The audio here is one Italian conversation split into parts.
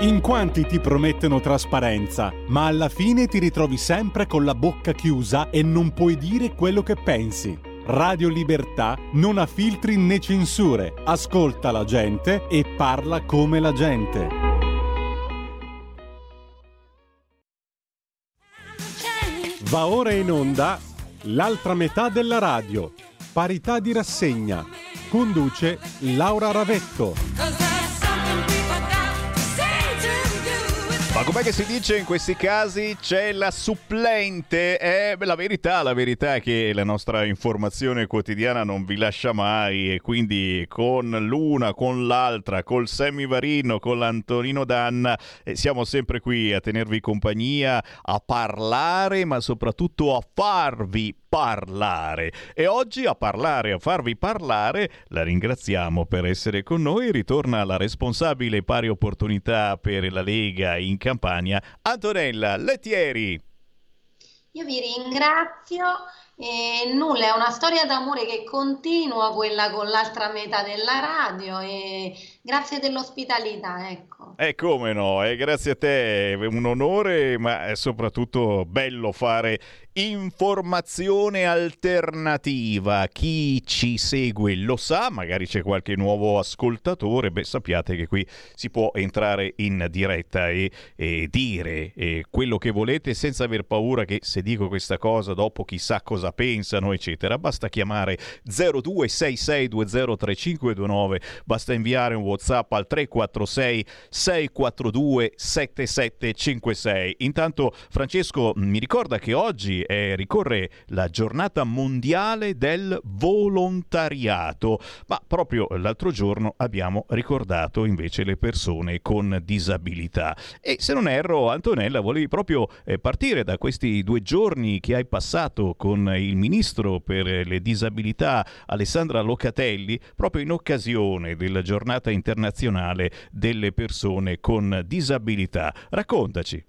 In quanti ti promettono trasparenza, ma alla fine ti ritrovi sempre con la bocca chiusa e non puoi dire quello che pensi. Radio Libertà non ha filtri né censure, ascolta la gente e parla come la gente. Va ora in onda l'altra metà della radio, parità di rassegna. Conduce Laura Ravetto. Ma com'è che si dice in questi casi? C'è la supplente. Eh, la verità, la verità è che la nostra informazione quotidiana non vi lascia mai e quindi con l'una, con l'altra, col Sammy Varino, con l'Antonino Danna, eh, siamo sempre qui a tenervi compagnia, a parlare, ma soprattutto a farvi parlare. E oggi a parlare, a farvi parlare, la ringraziamo per essere con noi. Ritorna la responsabile pari opportunità per la Lega in Campania, Antonella Lettieri. Io vi ringrazio e nulla, è una storia d'amore che continua, quella con l'altra metà della radio e grazie dell'ospitalità, ecco. E come no, e grazie a te, è un onore, ma è soprattutto bello fare informazione alternativa. Chi ci segue lo sa, magari c'è qualche nuovo ascoltatore, beh sappiate che qui si può entrare in diretta e, e dire e quello che volete senza aver paura che se dico questa cosa dopo chissà cosa pensano, eccetera. Basta chiamare 0266203529, basta inviare un WhatsApp al 346 642 7756. Intanto Francesco mi ricorda che oggi eh, ricorre la giornata mondiale del volontariato, ma proprio l'altro giorno abbiamo ricordato invece le persone con disabilità. E se non erro, Antonella, volevi proprio eh, partire da questi due giorni che hai passato con il ministro per le disabilità Alessandra Locatelli, proprio in occasione della giornata internazionale delle persone con disabilità. Raccontaci.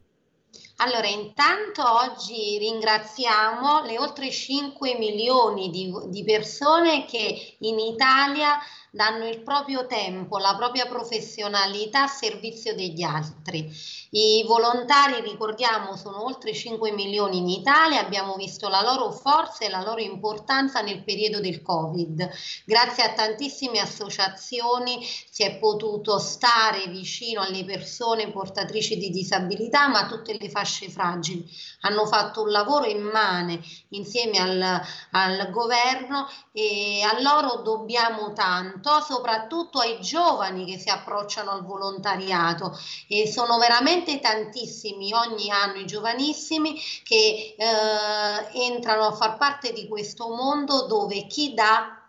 Allora, intanto oggi ringraziamo le oltre 5 milioni di, di persone che in Italia danno il proprio tempo, la propria professionalità a servizio degli altri. I volontari, ricordiamo, sono oltre 5 milioni in Italia, abbiamo visto la loro forza e la loro importanza nel periodo del Covid. Grazie a tantissime associazioni si è potuto stare vicino alle persone portatrici di disabilità, ma tutte le fasce fragili. Hanno fatto un lavoro immane insieme al, al governo e a loro dobbiamo tanto soprattutto ai giovani che si approcciano al volontariato. E sono veramente tantissimi ogni anno i giovanissimi che eh, entrano a far parte di questo mondo dove chi dà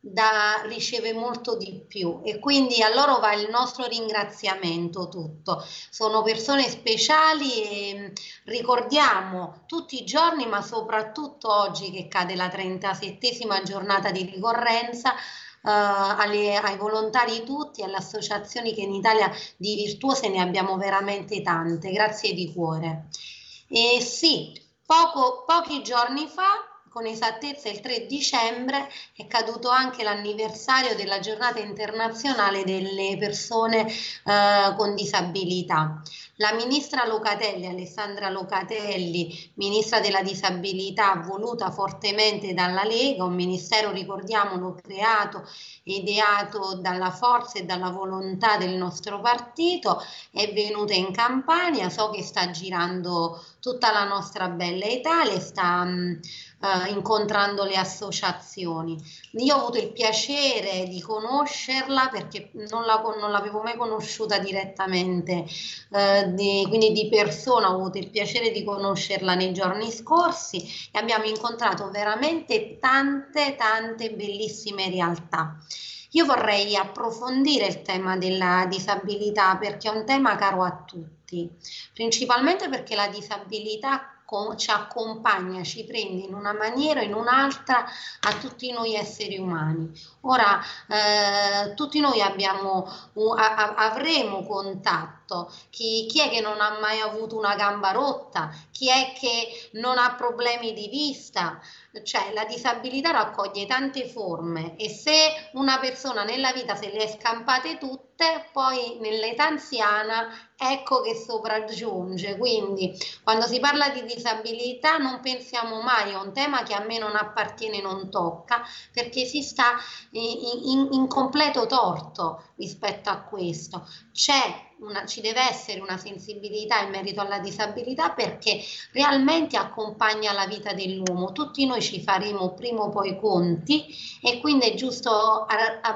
da, riceve molto di più e quindi a loro va il nostro ringraziamento tutto. Sono persone speciali e ricordiamo tutti i giorni, ma soprattutto oggi che cade la 37esima giornata di ricorrenza, uh, alle, ai volontari tutti, alle associazioni che in Italia di virtuose ne abbiamo veramente tante, grazie di cuore. E sì, poco, pochi giorni fa con esattezza il 3 dicembre è caduto anche l'anniversario della giornata internazionale delle persone eh, con disabilità. La ministra Locatelli, Alessandra Locatelli, ministra della disabilità, voluta fortemente dalla Lega, un ministero, ricordiamolo, creato ideato dalla forza e dalla volontà del nostro partito, è venuta in Campania, so che sta girando tutta la nostra bella Italia, sta mh, uh, incontrando le associazioni. Io ho avuto il piacere di conoscerla perché non, la, non l'avevo mai conosciuta direttamente. Uh, di, quindi di persona ho avuto il piacere di conoscerla nei giorni scorsi e abbiamo incontrato veramente tante, tante bellissime realtà. Io vorrei approfondire il tema della disabilità perché è un tema caro a tutti, principalmente perché la disabilità ci accompagna, ci prende in una maniera o in un'altra a tutti noi esseri umani. Ora, eh, tutti noi abbiamo, avremo contatto. Chi, chi, è che non ha mai avuto una gamba rotta? Chi è che non ha problemi di vista? cioè la disabilità raccoglie tante forme e se una persona nella vita se le è scampate tutte, poi nell'età anziana ecco che sopraggiunge. Quindi quando si parla di disabilità non pensiamo mai a un tema che a me non appartiene, non tocca, perché si sta in, in, in completo torto rispetto a questo. Una, ci deve essere una sensibilità in merito alla disabilità perché realmente accompagna la vita dell'uomo. Tutti noi ci faremo prima o poi conti e quindi è giusto a, a, a,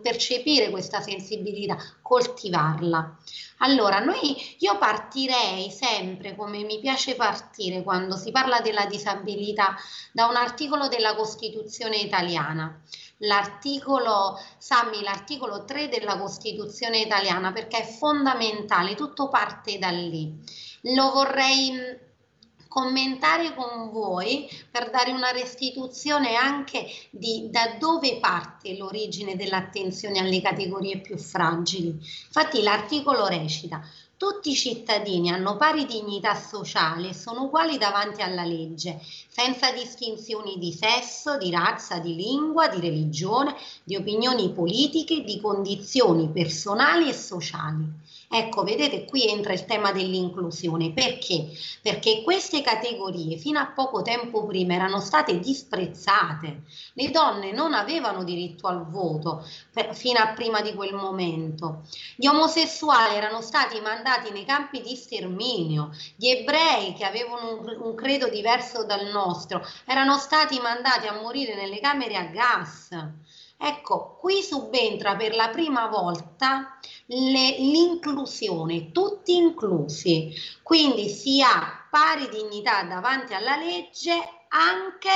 percepire questa sensibilità, coltivarla. Allora, noi, io partirei sempre, come mi piace partire quando si parla della disabilità, da un articolo della Costituzione italiana l'articolo, Sammi, l'articolo 3 della Costituzione italiana perché è fondamentale, tutto parte da lì. Lo vorrei mm, commentare con voi per dare una restituzione anche di da dove parte l'origine dell'attenzione alle categorie più fragili. Infatti l'articolo recita tutti i cittadini hanno pari dignità sociale e sono uguali davanti alla legge, senza distinzioni di sesso, di razza, di lingua, di religione, di opinioni politiche, di condizioni personali e sociali. Ecco, vedete, qui entra il tema dell'inclusione. Perché? Perché queste categorie fino a poco tempo prima erano state disprezzate. Le donne non avevano diritto al voto per, fino a prima di quel momento. Gli omosessuali erano stati mandati nei campi di sterminio. Gli ebrei che avevano un, un credo diverso dal nostro erano stati mandati a morire nelle camere a gas. Ecco, qui subentra per la prima volta l'inclusione, tutti inclusi, quindi si ha pari dignità davanti alla legge anche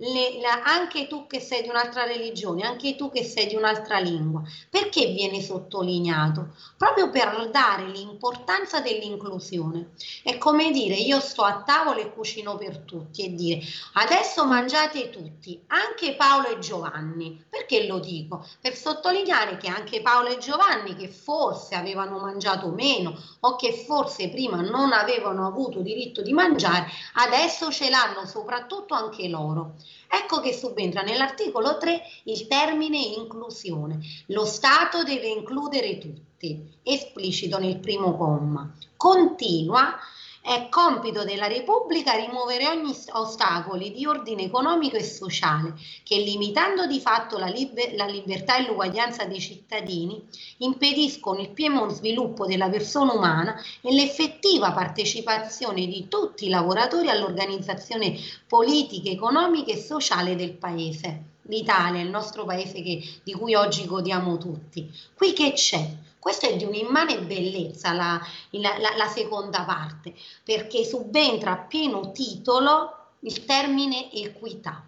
le, la, anche tu che sei di un'altra religione, anche tu che sei di un'altra lingua. Perché viene sottolineato? Proprio per dare l'importanza dell'inclusione. È come dire io sto a tavola e cucino per tutti e dire adesso mangiate tutti, anche Paolo e Giovanni. Perché lo dico? Per sottolineare che anche Paolo e Giovanni che forse avevano mangiato meno o che forse prima non avevano avuto diritto di mangiare, adesso ce l'hanno soprattutto anche loro. Ecco che subentra nell'articolo 3 il termine inclusione. Lo Stato deve includere tutti, esplicito nel primo comma. Continua è compito della Repubblica rimuovere ogni ostacoli di ordine economico e sociale che, limitando di fatto la, liber- la libertà e l'uguaglianza dei cittadini, impediscono il pieno sviluppo della persona umana e l'effettiva partecipazione di tutti i lavoratori all'organizzazione politica, economica e sociale del Paese. L'Italia, il nostro paese che, di cui oggi godiamo tutti. Qui che c'è? Questa è di un'immane bellezza la, la, la, la seconda parte, perché subentra a pieno titolo il termine equità.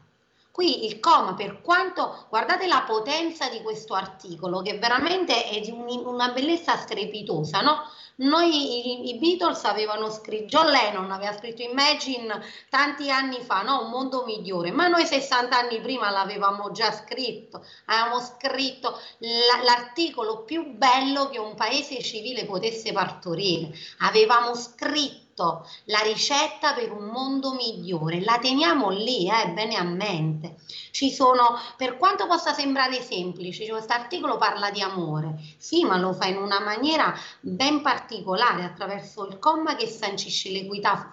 Qui il coma, per quanto, guardate la potenza di questo articolo, che veramente è di un, una bellezza strepitosa, no? Noi i, i, Beatles avevano scritto, John Lennon aveva scritto Imagine tanti anni fa, no? Un mondo migliore, ma noi 60 anni prima l'avevamo già scritto, avevamo scritto la, l'articolo più bello che un paese civile potesse partorire, avevamo scritto tutto, la ricetta per un mondo migliore, la teniamo lì, eh, bene a mente. Ci sono, per quanto possa sembrare semplice, questo articolo parla di amore, sì, ma lo fa in una maniera ben particolare, attraverso il comma che sancisce l'equità,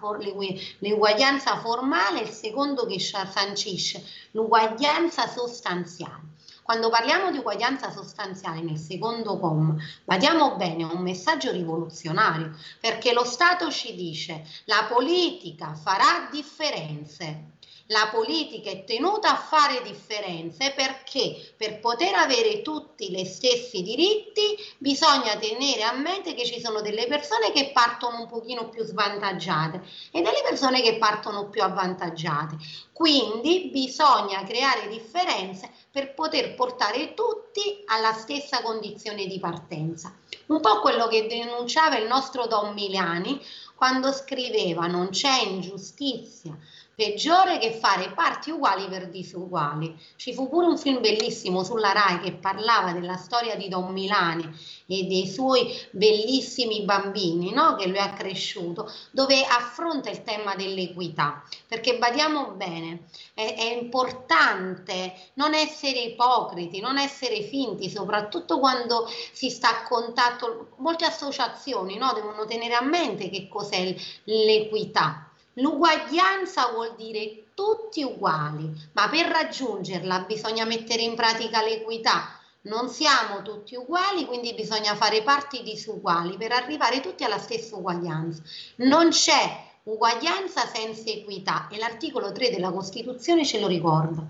l'uguaglianza formale e il secondo che sancisce l'uguaglianza sostanziale. Quando parliamo di uguaglianza sostanziale nel secondo comma, badiamo bene, è un messaggio rivoluzionario, perché lo Stato ci dice la politica farà differenze. La politica è tenuta a fare differenze perché per poter avere tutti gli stessi diritti bisogna tenere a mente che ci sono delle persone che partono un pochino più svantaggiate e delle persone che partono più avvantaggiate. Quindi bisogna creare differenze per poter portare tutti alla stessa condizione di partenza. Un po' quello che denunciava il nostro Don Milani quando scriveva non c'è ingiustizia peggiore che fare parti uguali per disuguali. Ci fu pure un film bellissimo sulla RAI che parlava della storia di Don Milani e dei suoi bellissimi bambini no? che lui ha cresciuto, dove affronta il tema dell'equità, perché badiamo bene, è, è importante non essere ipocriti, non essere finti, soprattutto quando si sta a contatto, molte associazioni no? devono tenere a mente che cos'è l'equità L'uguaglianza vuol dire tutti uguali, ma per raggiungerla bisogna mettere in pratica l'equità. Non siamo tutti uguali, quindi bisogna fare parti disuguali per arrivare tutti alla stessa uguaglianza. Non c'è uguaglianza senza equità e l'articolo 3 della Costituzione ce lo ricorda.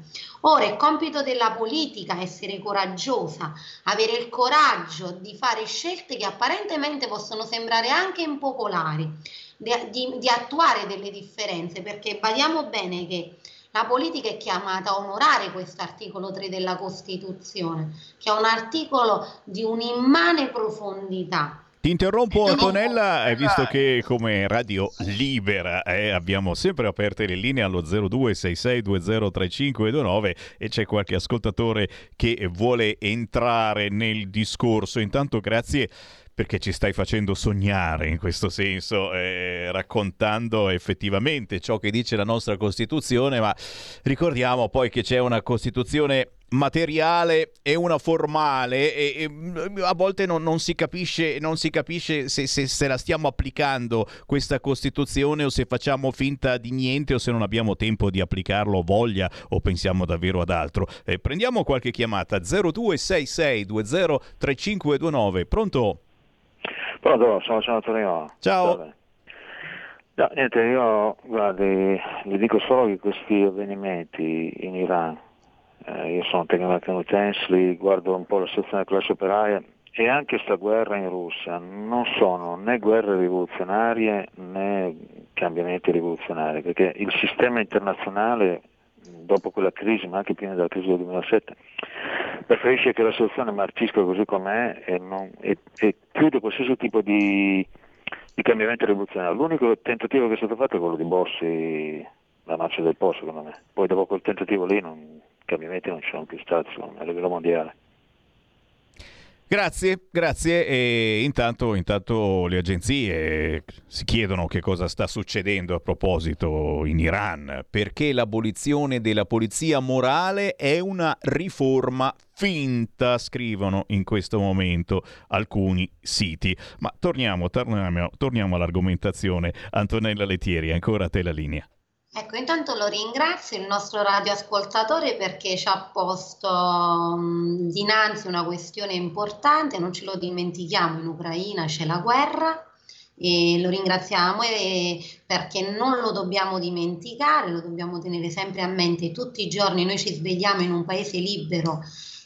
Ora è compito della politica essere coraggiosa, avere il coraggio di fare scelte che apparentemente possono sembrare anche impopolari di, di, attuare delle differenze, perché badiamo bene che la politica è chiamata a onorare questo articolo 3 della Costituzione, che è un articolo di un'immane profondità. Ti interrompo Antonella, eh, visto che come Radio Libera eh, abbiamo sempre aperte le linee allo 0266203529 e c'è qualche ascoltatore che vuole entrare nel discorso. Intanto grazie perché ci stai facendo sognare in questo senso, eh, raccontando effettivamente ciò che dice la nostra Costituzione, ma ricordiamo poi che c'è una Costituzione materiale e una formale e, e mm, a volte non, non, si capisce, non si capisce se, se, se, la stiamo applicando questa Costituzione o se facciamo finta di niente o se non abbiamo tempo di applicarlo voglia o pensiamo davvero ad altro. Eh, prendiamo qualche chiamata 0266203529. Pronto? Pronto, sono senatore Io. Ciao. No, niente, io guardi, gli dico solo che questi avvenimenti in Iran, eh, io sono tecnico li guardo un po' la situazione della classe operaia e anche questa guerra in Russia non sono né guerre rivoluzionarie né cambiamenti rivoluzionari, perché il sistema internazionale dopo quella crisi, ma anche prima della crisi del 2007, preferisce che la soluzione marcisca così com'è e, non, e, e chiude qualsiasi tipo di, di, cambiamento rivoluzionario. L'unico tentativo che è stato fatto è quello di Bossi, la marcia del Po, secondo me. Poi dopo quel tentativo lì non, cambiamenti non ci sono più stati me, a livello mondiale. Grazie, grazie. E intanto, intanto, le agenzie si chiedono che cosa sta succedendo a proposito in Iran, perché l'abolizione della polizia morale è una riforma finta, scrivono in questo momento alcuni siti. Ma torniamo, torniamo, torniamo all'argomentazione. Antonella Lettieri, ancora a te la linea. Ecco, intanto lo ringrazio il nostro radioascoltatore perché ci ha posto um, dinanzi una questione importante, non ce lo dimentichiamo, in Ucraina c'è la guerra e lo ringraziamo e, perché non lo dobbiamo dimenticare, lo dobbiamo tenere sempre a mente. Tutti i giorni, noi ci svegliamo in un paese libero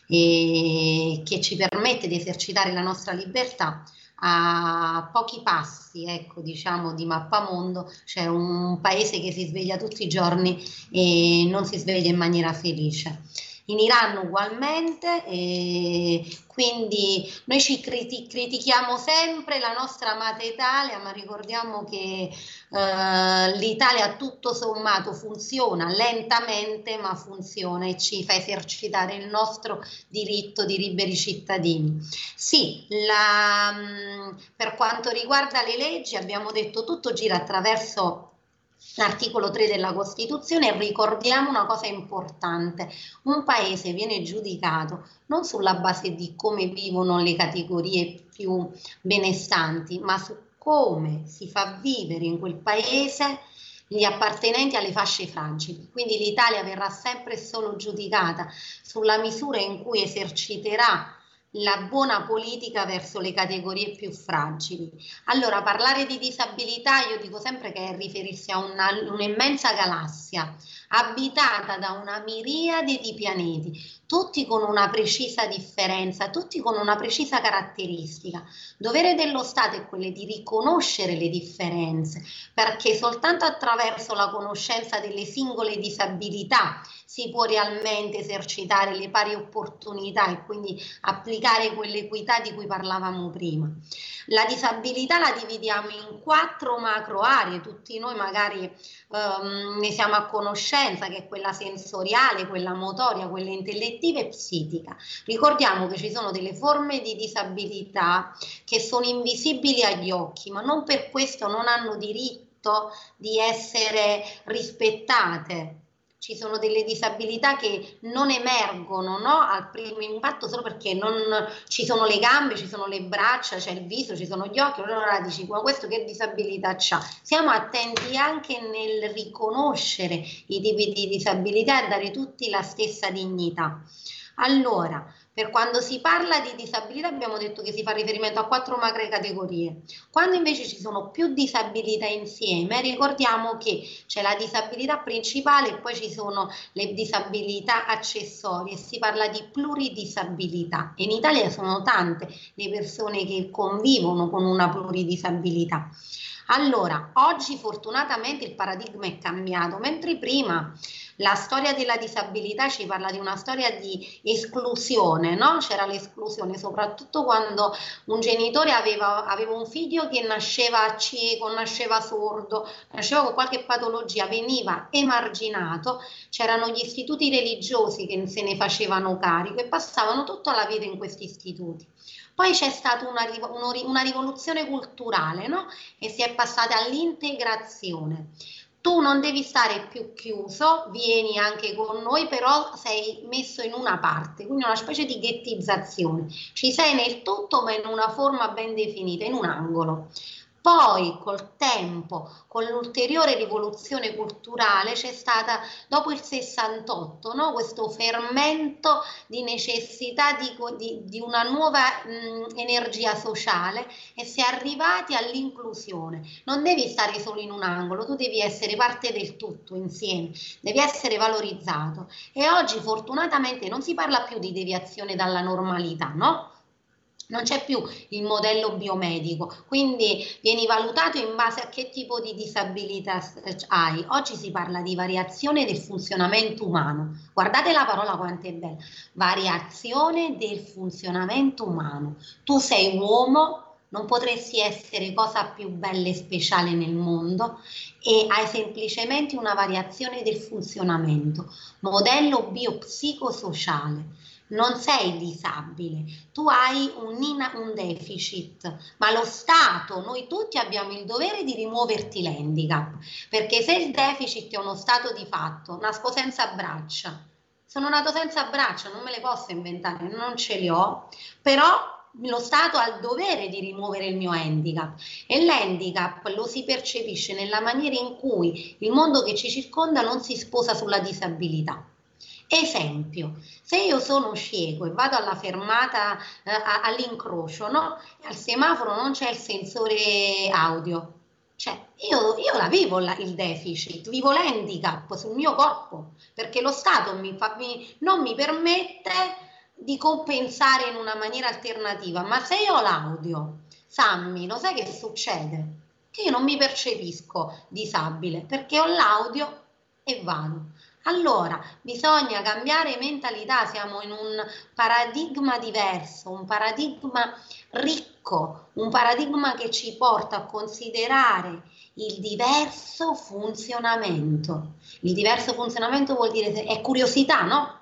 e che ci permette di esercitare la nostra libertà a pochi passi, ecco, diciamo, di mappamondo, c'è un paese che si sveglia tutti i giorni e non si sveglia in maniera felice in Iran ugualmente, quindi noi ci criti- critichiamo sempre la nostra amata Italia, ma ricordiamo che eh, l'Italia tutto sommato funziona lentamente, ma funziona e ci fa esercitare il nostro diritto di liberi cittadini. Sì, la, mm, per quanto riguarda le leggi abbiamo detto tutto gira attraverso l'articolo 3 della Costituzione ricordiamo una cosa importante, un paese viene giudicato non sulla base di come vivono le categorie più benestanti, ma su come si fa vivere in quel paese gli appartenenti alle fasce fragili. Quindi l'Italia verrà sempre solo giudicata sulla misura in cui eserciterà la buona politica verso le categorie più fragili. Allora, parlare di disabilità io dico sempre che è riferirsi a una, un'immensa galassia abitata da una miriade di pianeti, tutti con una precisa differenza, tutti con una precisa caratteristica. Dovere dello Stato è quello di riconoscere le differenze, perché soltanto attraverso la conoscenza delle singole disabilità si può realmente esercitare le pari opportunità e quindi applicare quell'equità di cui parlavamo prima. La disabilità la dividiamo in quattro macro aree, tutti noi magari um, ne siamo a conoscenza, che è quella sensoriale, quella motoria, quella intellettiva e psichica. Ricordiamo che ci sono delle forme di disabilità che sono invisibili agli occhi, ma non per questo non hanno diritto di essere rispettate ci sono delle disabilità che non emergono no? al primo impatto solo perché non ci sono le gambe, ci sono le braccia, c'è il viso, ci sono gli occhi, allora dici ma questo che disabilità ha? Siamo attenti anche nel riconoscere i tipi di disabilità e dare tutti la stessa dignità. Allora, per quando si parla di disabilità abbiamo detto che si fa riferimento a quattro macro categorie. Quando invece ci sono più disabilità insieme, ricordiamo che c'è la disabilità principale e poi ci sono le disabilità accessorie. Si parla di pluridisabilità. in Italia sono tante le persone che convivono con una pluridisabilità. Allora, oggi fortunatamente il paradigma è cambiato, mentre prima la storia della disabilità ci parla di una storia di esclusione, no? C'era l'esclusione, soprattutto quando un genitore aveva, aveva un figlio che nasceva cieco, nasceva sordo, nasceva con qualche patologia, veniva emarginato, c'erano gli istituti religiosi che se ne facevano carico e passavano tutta la vita in questi istituti. Poi c'è stata una, una rivoluzione culturale no? e si è passata all'integrazione. Tu non devi stare più chiuso, vieni anche con noi, però sei messo in una parte, quindi una specie di ghettizzazione. Ci sei nel tutto, ma in una forma ben definita, in un angolo. Poi col tempo, con l'ulteriore rivoluzione culturale, c'è stata dopo il 68 no? questo fermento di necessità di, di, di una nuova mh, energia sociale e si è arrivati all'inclusione. Non devi stare solo in un angolo, tu devi essere parte del tutto insieme, devi essere valorizzato. E oggi fortunatamente non si parla più di deviazione dalla normalità, no? Non c'è più il modello biomedico, quindi vieni valutato in base a che tipo di disabilità hai. Oggi si parla di variazione del funzionamento umano. Guardate la parola quanto è bella. Variazione del funzionamento umano. Tu sei uomo, non potresti essere cosa più bella e speciale nel mondo e hai semplicemente una variazione del funzionamento. Modello biopsicosociale non sei disabile, tu hai un, un, deficit, ma lo Stato, noi tutti abbiamo il dovere di rimuoverti l'handicap, perché se il deficit è uno stato di fatto, nasco senza braccia, sono nato senza braccia, non me le posso inventare, non ce le ho, però lo Stato ha il dovere di rimuovere il mio handicap. E l'handicap lo si percepisce nella maniera in cui il mondo che ci circonda non si sposa sulla disabilità. Esempio, se io sono cieco e vado alla fermata eh, all'incrocio, no? al semaforo non c'è il sensore audio, cioè io, io la vivo la, il deficit, vivo l'handicap sul mio corpo, perché lo Stato mi fa, mi, non mi permette di compensare in una maniera alternativa, ma se io ho l'audio, Sammy, lo sai che succede? Che io non mi percepisco disabile perché ho l'audio e vado. Allora, bisogna cambiare mentalità, siamo in un paradigma diverso, un paradigma ricco, un paradigma che ci porta a considerare il diverso funzionamento. Il diverso funzionamento vuol dire è curiosità, no?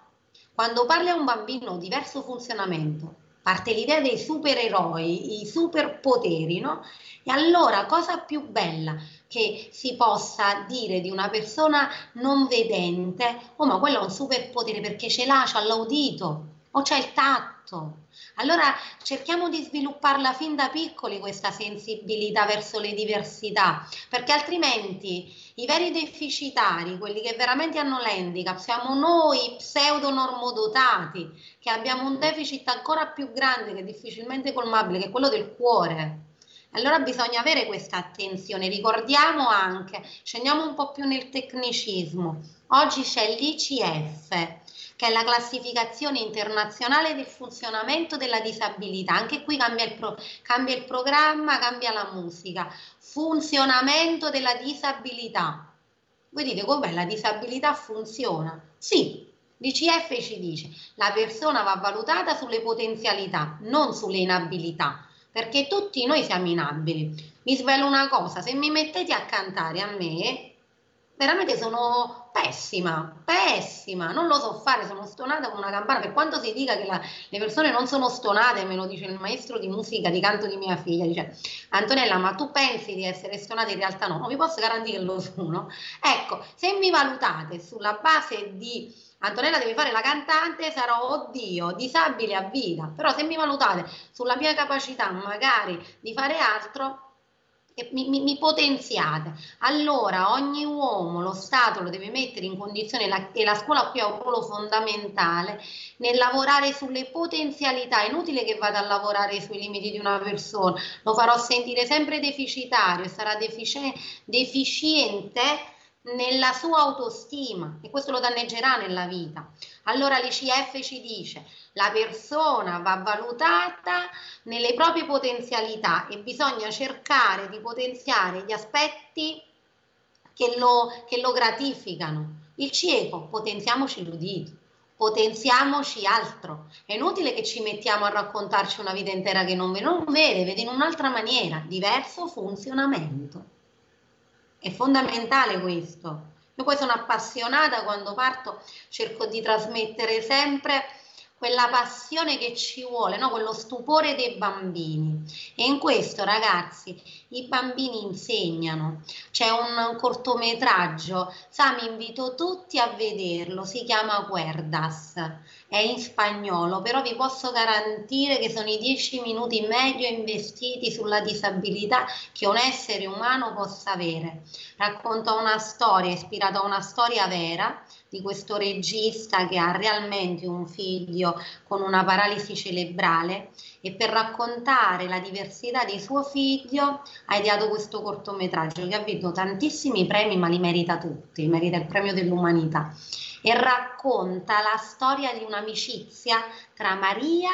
Quando parli a un bambino diverso funzionamento, parte l'idea dei supereroi, i superpoteri, no? E allora cosa più bella che si possa dire di una persona non vedente, oh ma quello è un superpotere perché ce l'ha, c'ha l'audito o c'è il tatto. Allora cerchiamo di svilupparla fin da piccoli questa sensibilità verso le diversità, perché altrimenti i veri deficitari, quelli che veramente hanno l'handicap, siamo noi pseudo-normodotati, che abbiamo un deficit ancora più grande, che difficilmente colmabile, che è quello del cuore. Allora bisogna avere questa attenzione, ricordiamo anche, scendiamo un po' più nel tecnicismo, oggi c'è l'ICF, che è la classificazione internazionale del funzionamento della disabilità. Anche qui cambia il, pro, cambia il programma, cambia la musica. Funzionamento della disabilità. Voi dite com'è la disabilità funziona? Sì, l'ICF ci dice la persona va valutata sulle potenzialità, non sulle inabilità, perché tutti noi siamo inabili. Mi svelo una cosa, se mi mettete a cantare a me, veramente sono pessima, pessima, non lo so fare, sono stonata come una campana, per quanto si dica che la, le persone non sono stonate, me lo dice il maestro di musica di canto di mia figlia, dice Antonella ma tu pensi di essere stonata, in realtà no, non vi posso garantire che lo sono. Ecco, se mi valutate sulla base di Antonella devi fare la cantante, sarò, oddio, disabile a vita, però se mi valutate sulla mia capacità magari di fare altro, mi, mi, mi, potenziate. Allora ogni uomo, lo Stato lo deve mettere in condizione, la, e la scuola qui ha un ruolo fondamentale nel lavorare sulle potenzialità. È inutile che vada a lavorare sui limiti di una persona, lo farò sentire sempre deficitario, sarà defici- deficiente nella sua autostima e questo lo danneggerà nella vita. Allora l'ICF ci dice la persona va valutata nelle proprie potenzialità e bisogna cercare di potenziare gli aspetti che lo, che lo gratificano. Il cieco, potenziamoci l'udito, potenziamoci altro. È inutile che ci mettiamo a raccontarci una vita intera che non non vede, vede in un'altra maniera, diverso funzionamento. È fondamentale questo. Io poi sono appassionata quando parto, cerco di trasmettere sempre quella passione che ci vuole, no? quello stupore dei bambini. E in questo, ragazzi, i bambini insegnano. C'è un cortometraggio, Sami invito tutti a vederlo, si chiama Cuerdas, è in spagnolo, però vi posso garantire che sono i dieci minuti meglio investiti sulla disabilità che un essere umano possa avere. Racconta una storia ispirata a una storia vera di questo regista che ha realmente un figlio con una paralisi cerebrale e per raccontare la diversità di suo figlio ha ideato questo cortometraggio che ha vinto tantissimi premi ma li merita tutti, merita il premio dell'umanità e racconta la storia di un'amicizia tra Maria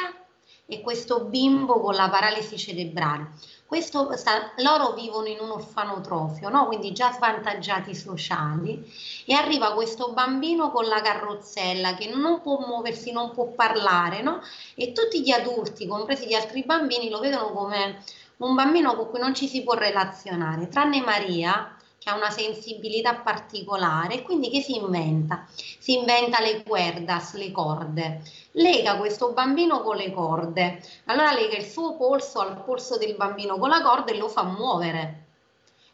e questo bimbo con la paralisi cerebrale. Questo, sta, loro vivono in un orfanotrofio, no? quindi già svantaggiati sociali, e arriva questo bambino con la carrozzella che non può muoversi, non può parlare, no? e tutti gli adulti, compresi gli altri bambini, lo vedono come un bambino con cui non ci si può relazionare, tranne Maria, che ha una sensibilità particolare, quindi che si inventa? Si inventa le cuerdas, le corde. Lega questo bambino con le corde. Allora lega il suo polso al polso del bambino con la corda e lo fa muovere.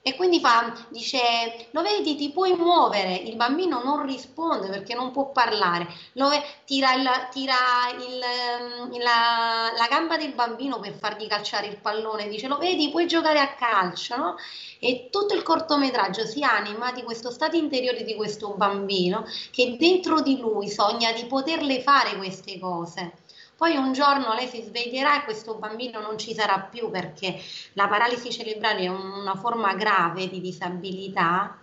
E quindi fa, dice, lo vedi, ti puoi muovere, il bambino non risponde perché non può parlare, lo, tira, il, tira il, ehm, la, la, gamba del bambino per fargli calciare il pallone, dice, lo vedi, puoi giocare a calcio, no? E tutto il cortometraggio si anima di questo stato interiore di questo bambino che dentro di lui sogna di poterle fare queste cose. Poi un giorno lei si sveglierà e questo bambino non ci sarà più perché la paralisi cerebrale è una forma grave di disabilità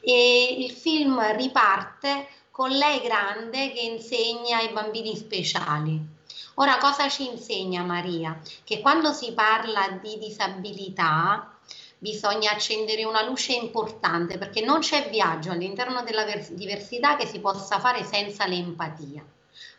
e il film riparte con lei grande che insegna ai bambini speciali. Ora cosa ci insegna Maria? Che quando si parla di disabilità bisogna accendere una luce importante perché non c'è viaggio all'interno della diversità che si possa fare senza l'empatia.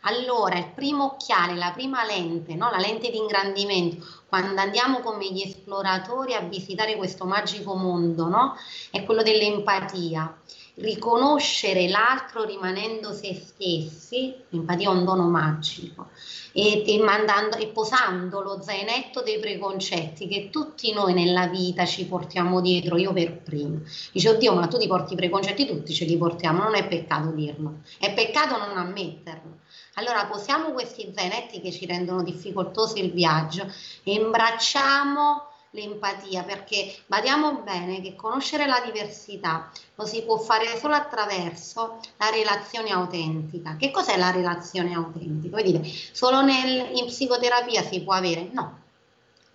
Allora, il primo occhiale, la prima lente, no? la lente di ingrandimento, quando andiamo come gli esploratori a visitare questo magico mondo, no? è quello dell'empatia. Riconoscere l'altro rimanendo se stessi, l'empatia è un dono magico, e, e, mandando, e posando lo zainetto dei preconcetti che tutti noi nella vita ci portiamo dietro, io per primo. Dice, oddio, ma tu ti porti i preconcetti tutti, ce li portiamo, non è peccato dirlo, è peccato non ammetterlo. Allora posiamo questi zainetti che ci rendono difficoltoso il viaggio e imbracciamo l'empatia perché badiamo bene che conoscere la diversità lo si può fare solo attraverso la relazione autentica. Che cos'è la relazione autentica? Vuoi dire, solo nel, in psicoterapia si può avere? No.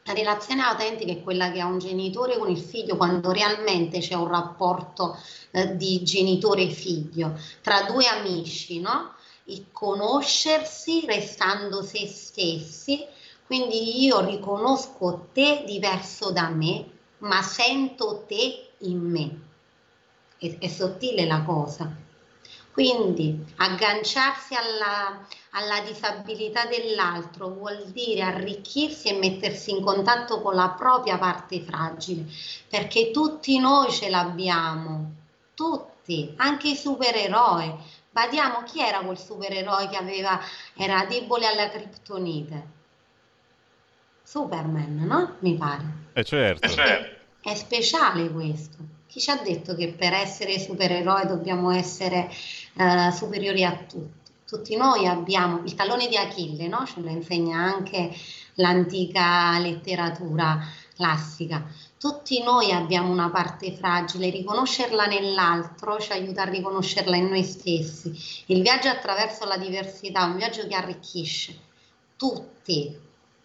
La relazione autentica è quella che ha un genitore con il figlio quando realmente c'è un rapporto eh, di genitore-figlio tra due amici, no? Il conoscersi restando se stessi, quindi io riconosco te diverso da me, ma sento te in me. È, è sottile la cosa. Quindi agganciarsi alla, alla disabilità dell'altro vuol dire arricchirsi e mettersi in contatto con la propria parte fragile, perché tutti noi ce l'abbiamo, tutti, anche i supereroi. Badiamo chi era quel supereroe che aveva, era debole alla criptonite? Superman, no? Mi pare. Eh certo. È speciale questo. Chi ci ha detto che per essere supereroi dobbiamo essere uh, superiori a tutti? Tutti noi abbiamo il tallone di Achille, no? ce lo insegna anche l'antica letteratura classica. Tutti noi abbiamo una parte fragile, riconoscerla nell'altro ci aiuta a riconoscerla in noi stessi. Il viaggio attraverso la diversità è un viaggio che arricchisce tutti,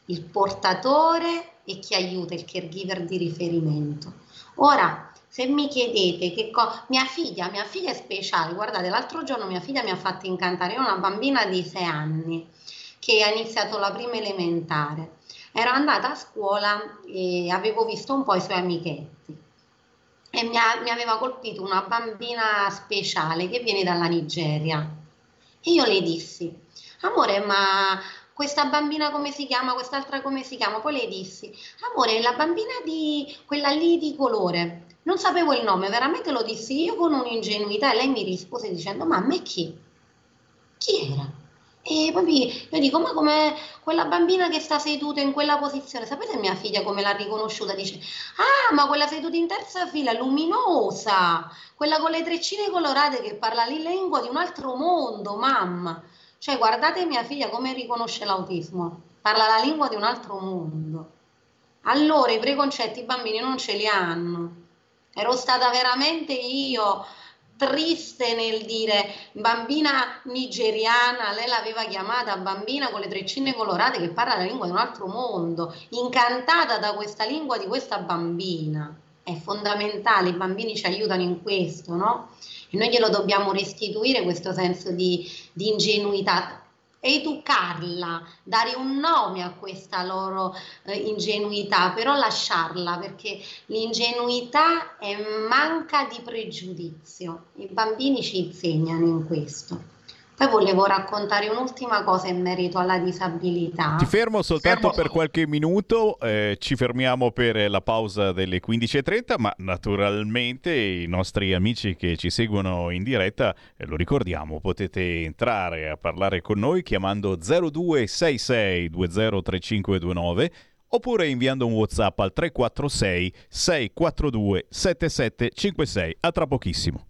il portatore e chi aiuta, il caregiver di riferimento. Ora, se mi chiedete che cosa, mia figlia, mia figlia è speciale, guardate, l'altro giorno mia figlia mi ha fatto incantare, è una bambina di sei anni che ha iniziato la prima elementare. Ero andata a scuola e avevo visto un po' i suoi amichetti e mi, ha, mi aveva colpito una bambina speciale che viene dalla Nigeria. E io le dissi, amore, ma questa bambina come si chiama, quest'altra come si chiama? Poi le dissi, amore, la bambina di quella lì di colore, non sapevo il nome, veramente lo dissi io con un'ingenuità e lei mi rispose dicendo, ma a me chi? Chi era? E poi io dico, ma come quella bambina che sta seduta in quella posizione, sapete mia figlia come l'ha riconosciuta? Dice, ah, ma quella seduta in terza fila, luminosa, quella con le treccine colorate che parla la lingua di un altro mondo, mamma. Cioè, guardate mia figlia come riconosce l'autismo, parla la lingua di un altro mondo. Allora i preconcetti i bambini non ce li hanno. Ero stata veramente io triste nel dire bambina nigeriana, lei l'aveva chiamata bambina con le treccine colorate che parla la lingua di un altro mondo, incantata da questa lingua di questa bambina. È fondamentale, i bambini ci aiutano in questo, no? E noi glielo dobbiamo restituire questo senso di, di ingenuità educarla, dare un nome a questa loro eh, ingenuità, però lasciarla perché l'ingenuità è manca di pregiudizio. I bambini ci insegnano in questo. Poi volevo raccontare un'ultima cosa in merito alla disabilità. Ti fermo soltanto fermo. per qualche minuto, eh, ci fermiamo per la pausa delle 15.30, ma naturalmente i nostri amici che ci seguono in diretta, eh, lo ricordiamo, potete entrare a parlare con noi chiamando 0266 203529 oppure inviando un WhatsApp al 346 642 7756. A tra pochissimo.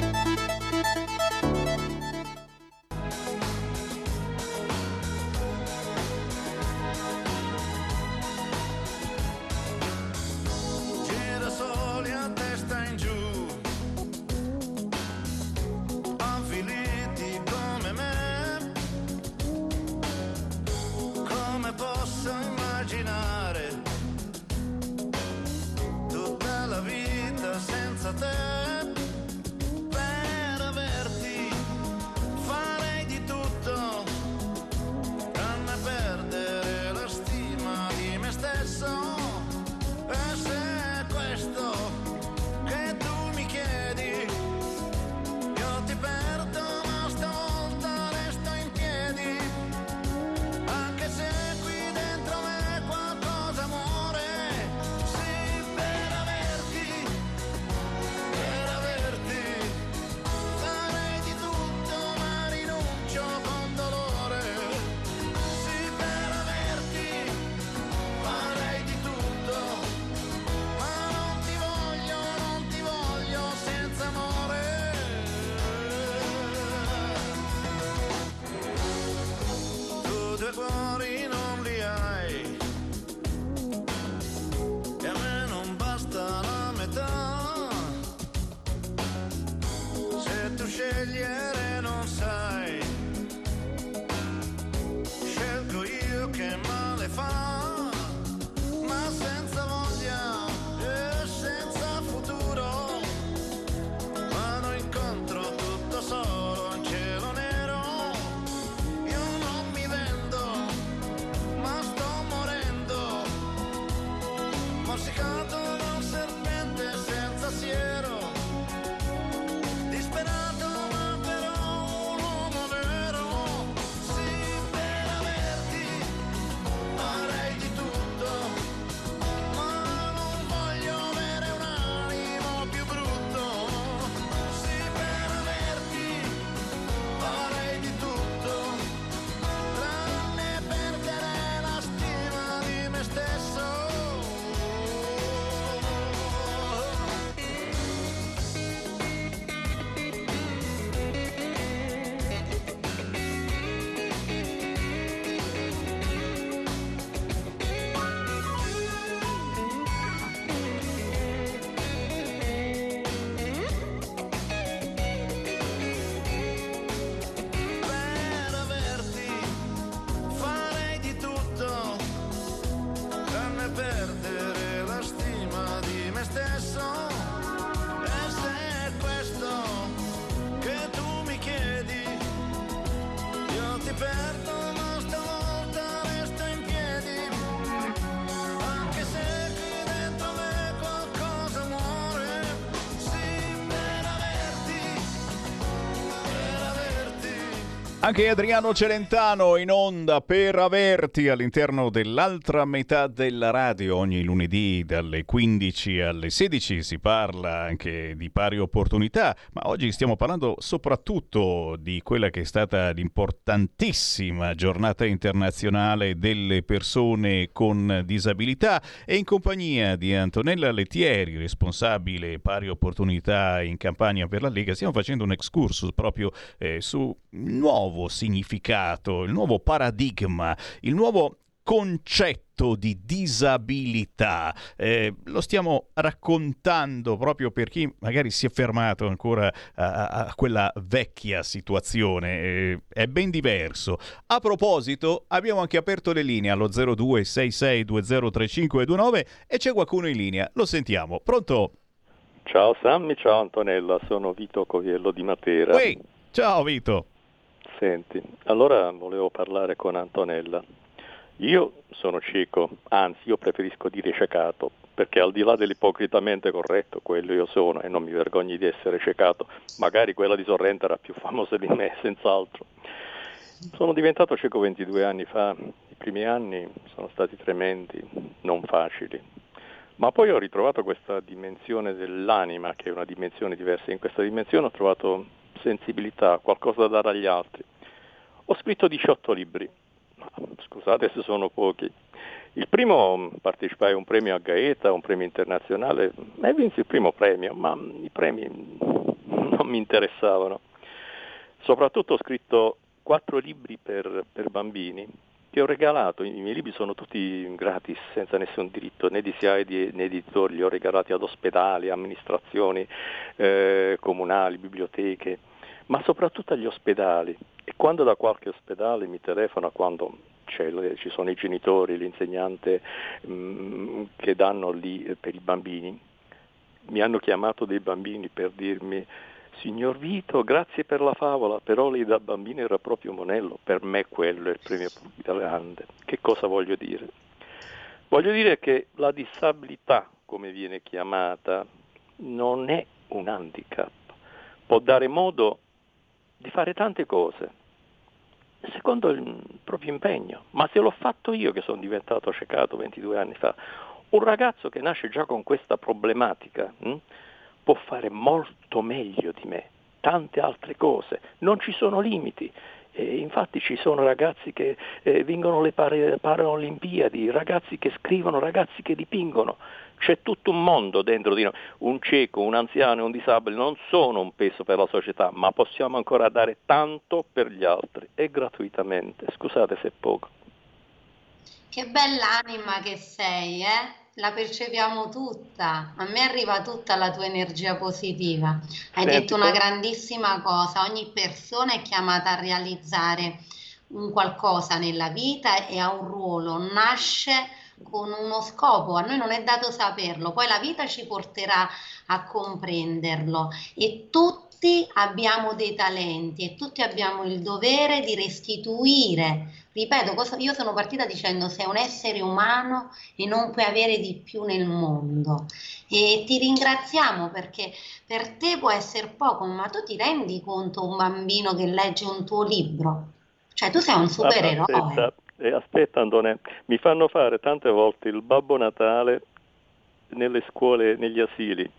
Anche Adriano Celentano in onda per averti all'interno dell'altra metà della radio. Ogni lunedì dalle 15 alle 16 si parla anche di pari opportunità, ma oggi stiamo parlando soprattutto di quella che è stata l'importantissima giornata internazionale delle persone con disabilità e in compagnia di Antonella Lettieri, responsabile pari opportunità in campagna per la Lega, stiamo facendo un excursus proprio eh, su nuovo nuovo significato, il nuovo paradigma, il nuovo concetto di disabilità. Eh, lo stiamo raccontando proprio per chi magari si è fermato ancora a, a quella vecchia situazione. Eh, è ben diverso. A proposito, abbiamo anche aperto le linee allo 0266203529 e c'è qualcuno in linea. Lo sentiamo. Pronto? Ciao Sammy, ciao Antonella, sono Vito Coviello di Matera. Uè, ciao Vito. Senti, allora volevo parlare con Antonella. Io sono cieco, anzi io preferisco dire ciecato, perché al di là dell'ipocritamente corretto, quello io sono e non mi vergogno di essere ciecato, magari quella di Sorrento era più famosa di me, senz'altro. Sono diventato cieco 22 anni fa, i primi anni sono stati tremendi, non facili, ma poi ho ritrovato questa dimensione dell'anima, che è una dimensione diversa. In questa dimensione ho trovato sensibilità, qualcosa da dare agli altri. Ho scritto 18 libri, scusate se sono pochi. Il primo partecipai a un premio a Gaeta, un premio internazionale, e vinsi il primo premio, ma i premi non mi interessavano. Soprattutto ho scritto quattro libri per, per bambini che ho regalato, i miei libri sono tutti gratis, senza nessun diritto, né di SIAE né di editori, li ho regalati ad ospedali, amministrazioni eh, comunali, biblioteche ma soprattutto agli ospedali. E quando da qualche ospedale mi telefona, quando ci sono i genitori, l'insegnante mh, mm, che danno lì eh, per i bambini, mi hanno chiamato dei bambini per dirmi Signor Vito, grazie per la favola, però lei da bambino era proprio Monello, per me quello è il premio grande. Che cosa voglio dire? Voglio dire che la disabilità, come viene chiamata, non è un handicap, può dare modo di fare tante cose secondo il proprio impegno. Ma se l'ho fatto io che sono diventato ciecato 22 anni fa, un ragazzo che nasce già con questa problematica hm, può fare molto meglio di me, tante altre cose, non ci sono limiti. E infatti ci sono ragazzi che eh, vincono le Paralimpiadi, ragazzi che scrivono, ragazzi che dipingono. C'è tutto un mondo dentro di noi. Un cieco, un anziano un disabile non sono un peso per la società, ma possiamo ancora dare tanto per gli altri e gratuitamente. Scusate se è poco. Che bell'anima che sei, eh? La percepiamo tutta, a me arriva tutta la tua energia positiva. Hai Senti, detto una grandissima cosa, ogni persona è chiamata a realizzare un qualcosa nella vita e ha un ruolo, nasce con uno scopo, a noi non è dato saperlo, poi la vita ci porterà a comprenderlo e tutti abbiamo dei talenti e tutti abbiamo il dovere di restituire. Ripeto, io sono partita dicendo sei un essere umano e non puoi avere di più nel mondo. E ti ringraziamo perché per te può essere poco, ma tu ti rendi conto un bambino che legge un tuo libro? Cioè tu sei un supereroe. Aspetta Antonè, mi fanno fare tante volte il Babbo Natale nelle scuole, negli asili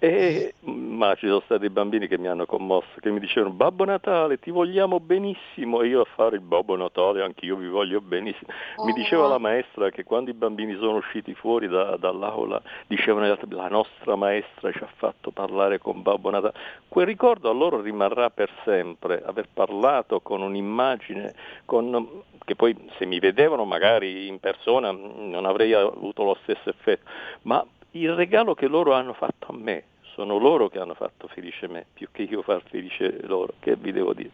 e, ma ci sono stati bambini che mi hanno commosso, che mi dicevano Babbo Natale ti vogliamo benissimo e io a fare il Babbo Natale anche io vi voglio benissimo. Mi diceva la maestra che quando i bambini sono usciti fuori da, dall'aula dicevano la nostra maestra ci ha fatto parlare con Babbo Natale. Quel ricordo a loro rimarrà per sempre, aver parlato con un'immagine, con, che poi se mi vedevano magari in persona non avrei avuto lo stesso effetto, ma il regalo che loro hanno fatto a me sono loro che hanno fatto felice me, più che io far felice loro, che vi devo dire.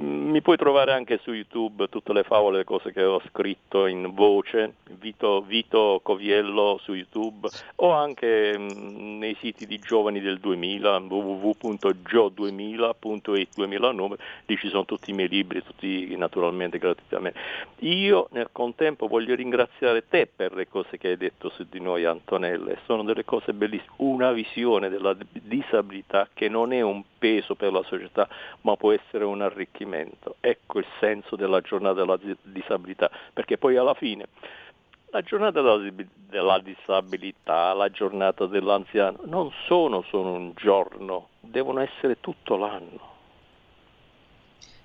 Mm, mi puoi trovare anche su YouTube tutte le favole, le cose che ho scritto in voce, Vito, Vito Coviello su YouTube, o anche mh, mm, nei siti di Giovani del 2000, www.gio2000.it 2009, lì ci sono tutti i miei libri, tutti naturalmente gratuitamente. Io nel contempo voglio ringraziare te per le cose che hai detto su di noi Antonella, sono delle cose bellissime, una visione della disabilità che non è un peso per la società ma può essere un arricchimento. Ecco il senso della giornata della disabilità, perché poi alla fine la giornata della disabilità, la giornata dell'anziano non sono solo un giorno, devono essere tutto l'anno.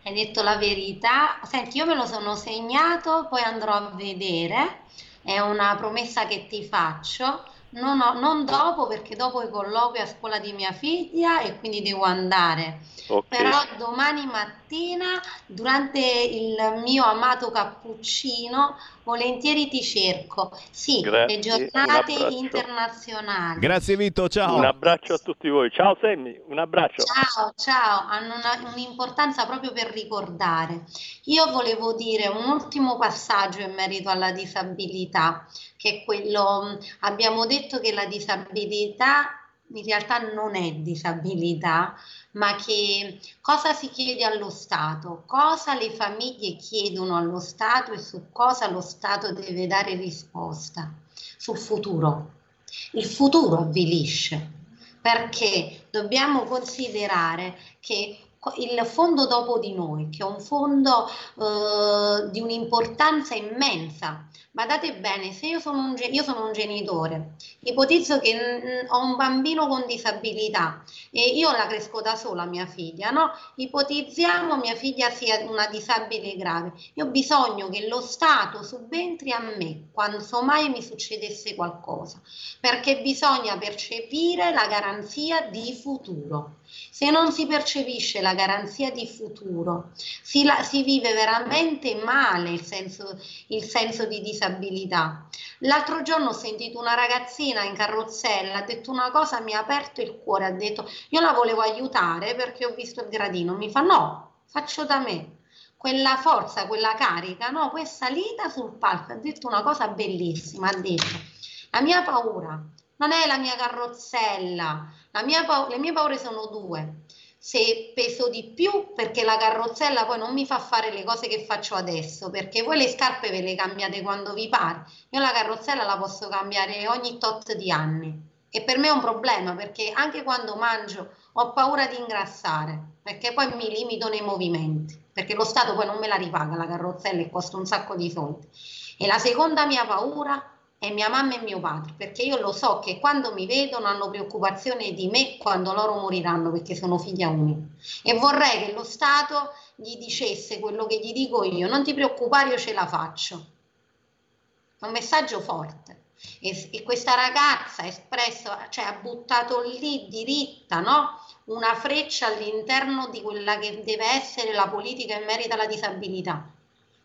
Hai detto la verità. Senti, io me lo sono segnato, poi andrò a vedere. È una promessa che ti faccio No, no, non dopo perché dopo i colloqui a scuola di mia figlia e quindi devo andare. Okay. Però domani mattina, durante il mio amato cappuccino, volentieri ti cerco. Sì, Grazie, le giornate internazionali. Grazie Vito, ciao. Un abbraccio a tutti voi. Ciao Sammy, un abbraccio. Ciao, ciao. Hanno una, un'importanza proprio per ricordare. Io volevo dire un ultimo passaggio in merito alla disabilità che è quello, abbiamo detto che la disabilità in realtà non è disabilità, ma che cosa si chiede allo Stato, cosa le famiglie chiedono allo Stato e su cosa lo Stato deve dare risposta sul futuro. Il futuro avvilisce perché dobbiamo considerare che il fondo dopo di noi, che è un fondo eh, di un'importanza immensa. Badate bene, se io sono un, io sono un genitore, ipotizzo che mh, ho un bambino con disabilità e io la cresco da sola, mia figlia, no? Ipotizziamo mia figlia sia una disabile grave. Io ho bisogno che lo Stato subentri a me quando mai mi succedesse qualcosa, perché bisogna percepire la garanzia di futuro. Se non si percepisce la garanzia di futuro, si, la, si vive veramente male il senso, il senso di disabilità. L'altro giorno ho sentito una ragazzina in carrozzella, ha detto una cosa, mi ha aperto il cuore, ha detto io la volevo aiutare perché ho visto il gradino, mi fa no, faccio da me quella forza, quella carica, no? Poi è salita sul palco, ha detto una cosa bellissima, ha detto, la mia paura non è la mia carrozzella, la mia le mie paure sono due. Se peso di più perché la carrozzella poi non mi fa fare le cose che faccio adesso, perché voi le scarpe ve le cambiate quando vi pare, io la carrozzella la posso cambiare ogni tot di anni. E per me è un problema perché anche quando mangio ho paura di ingrassare, perché poi mi limito nei movimenti, perché lo Stato poi non me la ripaga la carrozzella e costa un sacco di soldi. E la seconda mia paura è mia mamma e mio padre, perché io lo so che quando mi vedono hanno preoccupazione di me quando loro moriranno, perché sono figlia unica. E vorrei che lo Stato gli dicesse quello che gli dico io, non ti preoccupare, io ce la faccio. È un messaggio forte. E, e questa ragazza ha espresso, cioè ha buttato lì diritta, no? Una freccia all'interno di quella che deve essere la politica in merito alla disabilità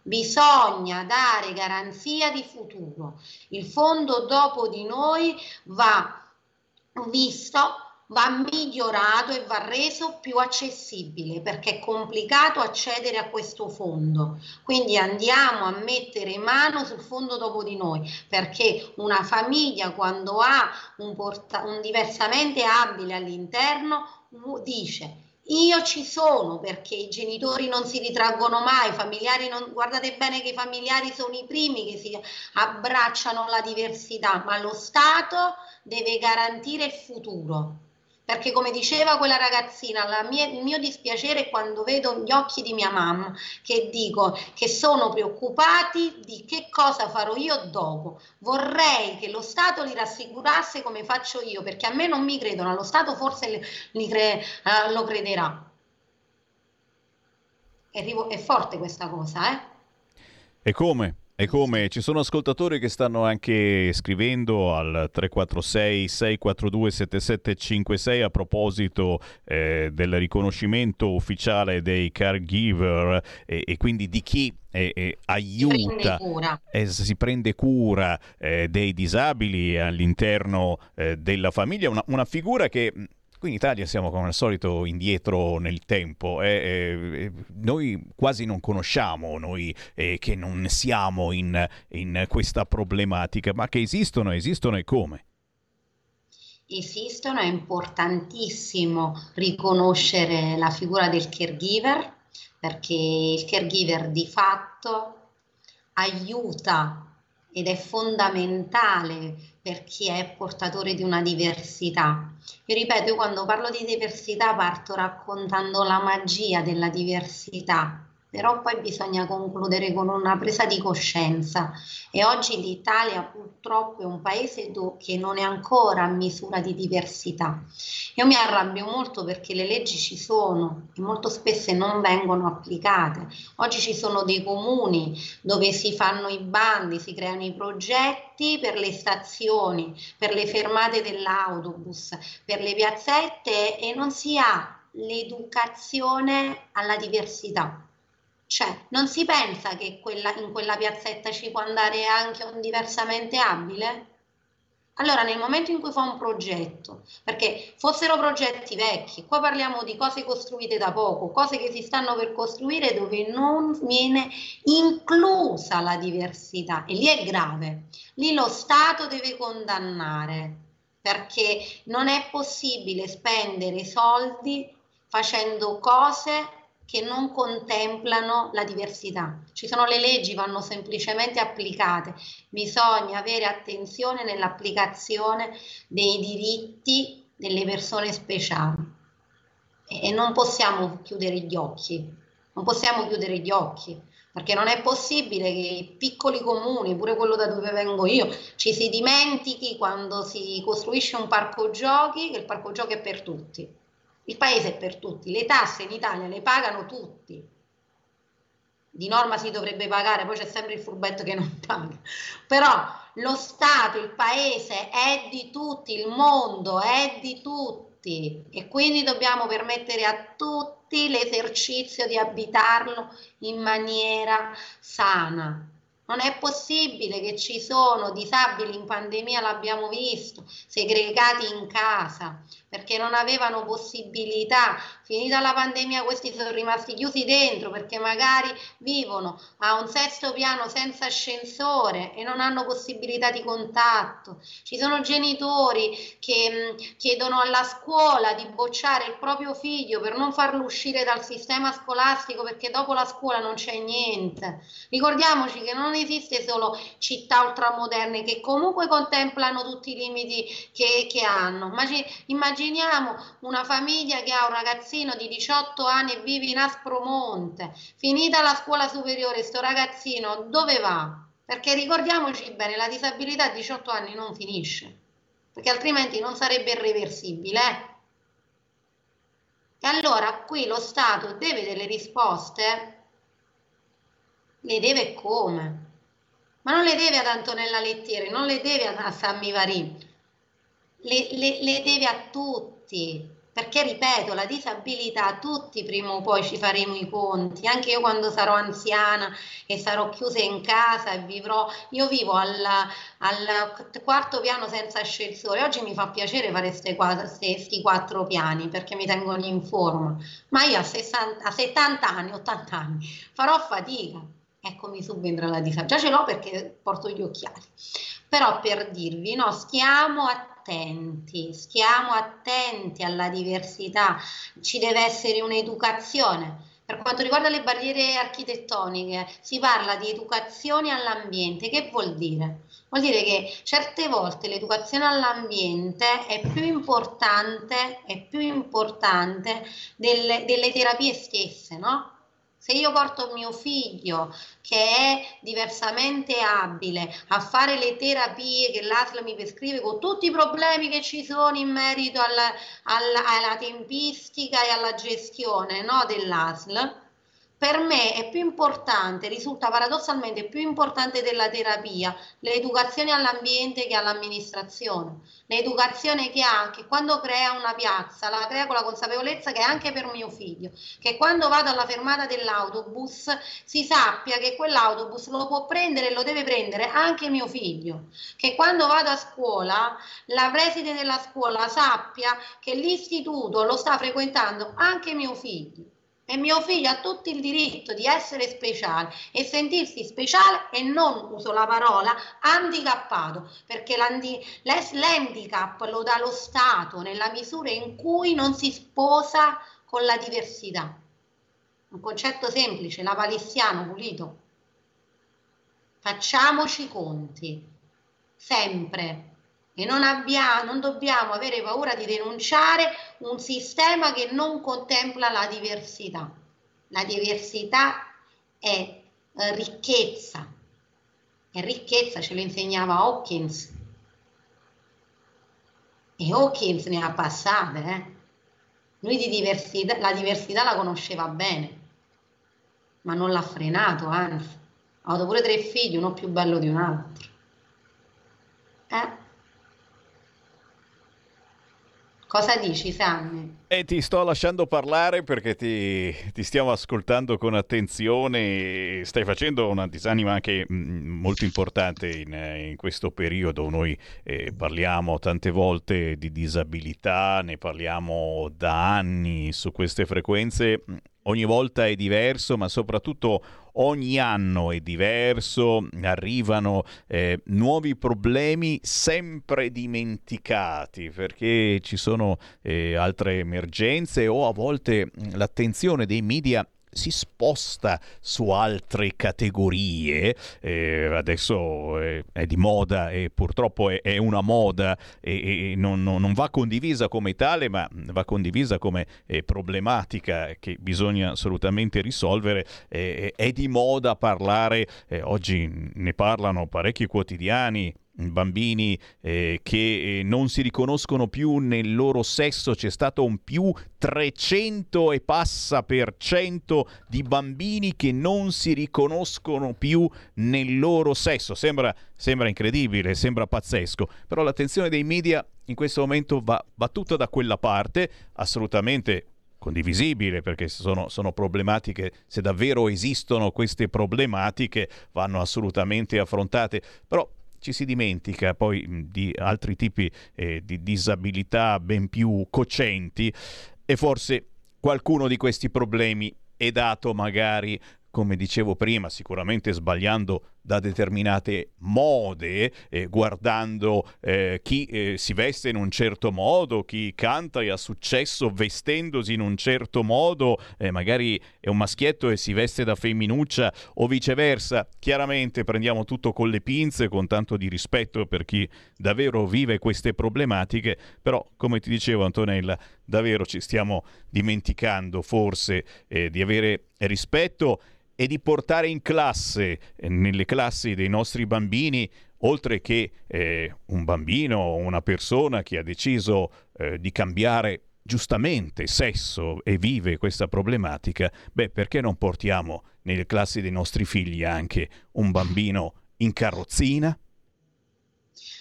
Bisogna dare garanzia di futuro. Il fondo dopo di noi va visto, va migliorato e va reso più accessibile perché è complicato accedere a questo fondo. Quindi andiamo a mettere mano sul fondo dopo di noi perché una famiglia quando ha un, porta- un diversamente abile all'interno dice io ci sono perché i genitori non si ritraggono mai, i familiari non, guardate bene che i familiari sono i primi che si abbracciano la diversità, ma lo Stato deve garantire il futuro. Perché come diceva quella ragazzina, mia, il mio dispiacere è quando vedo gli occhi di mia mamma che dico che sono preoccupati di che cosa farò io dopo. Vorrei che lo Stato li rassicurasse come faccio io, perché a me non mi credono, allo Stato forse cre, uh, lo crederà. È, è forte questa cosa, eh? E come? E come? Ci sono ascoltatori che stanno anche scrivendo al 346 642 7756 a proposito eh, del riconoscimento ufficiale dei caregiver e, e quindi di chi eh, eh, aiuta, eh, si prende cura eh, dei disabili all'interno eh, della famiglia, una, una figura che Qui in Italia siamo come al solito indietro nel tempo, eh, eh, noi quasi non conosciamo, noi eh, che non siamo in, in questa problematica, ma che esistono, esistono e come? Esistono, è importantissimo riconoscere la figura del caregiver, perché il caregiver di fatto aiuta ed è fondamentale per chi è portatore di una diversità. Io ripeto, io quando parlo di diversità parto raccontando la magia della diversità, però poi bisogna concludere con una presa di coscienza e oggi l'Italia purtroppo è un paese che non è ancora a misura di diversità. Io mi arrabbio molto perché le leggi ci sono e molto spesso non vengono applicate. Oggi ci sono dei comuni dove si fanno i bandi, si creano i progetti per le stazioni, per le fermate dell'autobus, per le piazzette e non si ha l'educazione alla diversità cioè, non si pensa che quella, in quella piazzetta ci può andare anche un diversamente abile? Allora, nel momento in cui fa un progetto, perché fossero progetti vecchi, qua parliamo di cose costruite da poco, cose che si stanno per costruire dove non viene inclusa la diversità e lì è grave. Lì lo Stato deve condannare perché non è possibile spendere soldi facendo cose che non contemplano la diversità. Ci sono le leggi, vanno semplicemente applicate. Bisogna avere attenzione nell'applicazione dei diritti delle persone speciali e non possiamo chiudere gli occhi, non possiamo chiudere gli occhi perché non è possibile che i piccoli comuni, pure quello da dove vengo io, ci si dimentichi quando si costruisce un parco giochi che il parco giochi è per tutti il paese è per tutti, le tasse in Italia le pagano tutti. Di norma si dovrebbe pagare, poi c'è sempre il furbetto che non paga. Però lo Stato, il paese è di tutti, il mondo è di tutti e quindi dobbiamo permettere a tutti l'esercizio di abitarlo in maniera sana. Non è possibile che ci sono disabili in pandemia, l'abbiamo visto, segregati in casa, perché non avevano possibilità. Finita la pandemia questi sono rimasti chiusi dentro perché magari vivono a un sesto piano senza ascensore e non hanno possibilità di contatto. Ci sono genitori che mh, chiedono alla scuola di bocciare il proprio figlio per non farlo uscire dal sistema scolastico perché dopo la scuola non c'è niente. Ricordiamoci che non esiste solo città ultramoderne che comunque contemplano tutti i limiti che, che hanno. Immaginiamo immaginiamo una famiglia che ha un ragazzino di 18 anni e vive in Aspromonte, finita la scuola superiore, sto ragazzino dove va? Perché ricordiamoci bene, la disabilità a 18 anni non finisce, perché altrimenti non sarebbe irreversibile. Eh? E allora qui lo Stato deve delle risposte, le deve come? Ma non le deve ad Antonella Lettieri, non le deve a Sammy Varin, le, le, le deve a tutti, perché ripeto, la disabilità tutti prima o poi ci faremo i conti, anche io quando sarò anziana e sarò chiusa in casa e vivrò, io vivo al, al quarto piano senza ascensore, oggi mi fa piacere fare questi quattro piani perché mi tengono in forma, ma io a, 60, a 70 anni, 80 anni farò fatica, ecco mi subentra la disabilità, già ce l'ho perché porto gli occhiali, però per dirvi, no, stiamo attenti attenti, stiamo attenti alla diversità, ci deve essere un'educazione. Per quanto riguarda le barriere architettoniche, si parla di educazione all'ambiente. Che vuol dire? Vuol dire che certe volte l'educazione all'ambiente è più importante, è più importante delle, delle terapie stesse, no? Se io porto mio figlio che è diversamente abile a fare le terapie che l'ASL mi prescrive con tutti i problemi che ci sono in merito alla, alla, alla tempistica e alla gestione no, dell'ASL, per me è più importante, risulta paradossalmente più importante della terapia, l'educazione all'ambiente che all'amministrazione. L'educazione che ha, che quando crea una piazza, la crea con la consapevolezza che è anche per mio figlio, che quando vado alla fermata dell'autobus si sappia che quell'autobus lo può prendere e lo deve prendere anche mio figlio, che quando vado a scuola la preside della scuola sappia che l'istituto lo sta frequentando anche mio figlio e mio figlio ha tutto il diritto di essere speciale e sentirsi speciale e non uso la parola handicappato, perché l'handicap lo dà lo Stato nella misura in cui non si sposa con la diversità. Un concetto semplice, lapalissiano, pulito. Facciamoci conti, sempre e non, abbiamo, non dobbiamo avere paura di denunciare un sistema che non contempla la diversità. La diversità è eh, ricchezza e ricchezza ce lo insegnava Hawkins e Hawkins ne ha passate. Eh? Lui di diversità, la diversità la conosceva bene, ma non l'ha frenato, anzi, ha avuto pure tre figli, uno più bello di un altro. Eh? Cosa dici, Sammy? E ti sto lasciando parlare perché ti, ti, stiamo ascoltando con attenzione. Stai facendo una disanima anche mm, molto importante in, in questo periodo. Noi eh, parliamo tante volte di disabilità, ne parliamo da anni su queste frequenze ogni volta è diverso, ma soprattutto ogni anno è diverso, arrivano eh, nuovi problemi sempre dimenticati perché ci sono eh, altre emergenze o a volte l'attenzione dei media si sposta su altre categorie, eh, adesso è, è, di moda e purtroppo è, è una moda e, e non, non, va condivisa come tale, ma va condivisa come eh, problematica che bisogna assolutamente risolvere. Eh, è di moda parlare, eh, oggi ne parlano parecchi quotidiani, bambini eh, che eh, non si riconoscono più nel loro sesso, c'è stato un più 300 e passa per cento di bambini che non si riconoscono più nel loro sesso. Sembra, sembra incredibile, sembra pazzesco, però l'attenzione dei media in questo momento va, va tutta da quella parte, assolutamente condivisibile perché sono, sono, problematiche, se davvero esistono queste problematiche vanno assolutamente affrontate, però ci si dimentica poi di altri tipi eh, di disabilità ben più cocenti e forse qualcuno di questi problemi è dato magari come dicevo prima, sicuramente sbagliando da determinate mode, eh, guardando eh, chi eh, si veste in un certo modo, chi canta e ha successo vestendosi in un certo modo, eh, magari è un maschietto e si veste da femminuccia o viceversa. Chiaramente prendiamo tutto con le pinze, con tanto di rispetto per chi davvero vive queste problematiche, però come ti dicevo Antonella, davvero ci stiamo dimenticando forse eh, di avere rispetto e di portare in classe, nelle classi dei nostri bambini, oltre che eh, un bambino o una persona che ha deciso eh, di cambiare giustamente sesso e vive questa problematica, beh, perché non portiamo nelle classi dei nostri figli anche un bambino in carrozzina?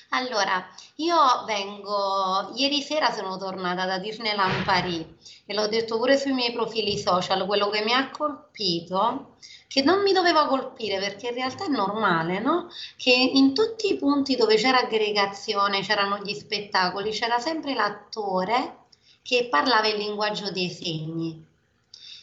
Allora, io vengo, ieri sera sono tornata da Disneyland Paris e l'ho detto pure sui miei profili social, quello che mi ha colpito, che non mi doveva colpire perché in realtà è normale, no? Che in tutti i punti dove c'era aggregazione, c'erano gli spettacoli, c'era sempre l'attore che parlava il linguaggio dei segni.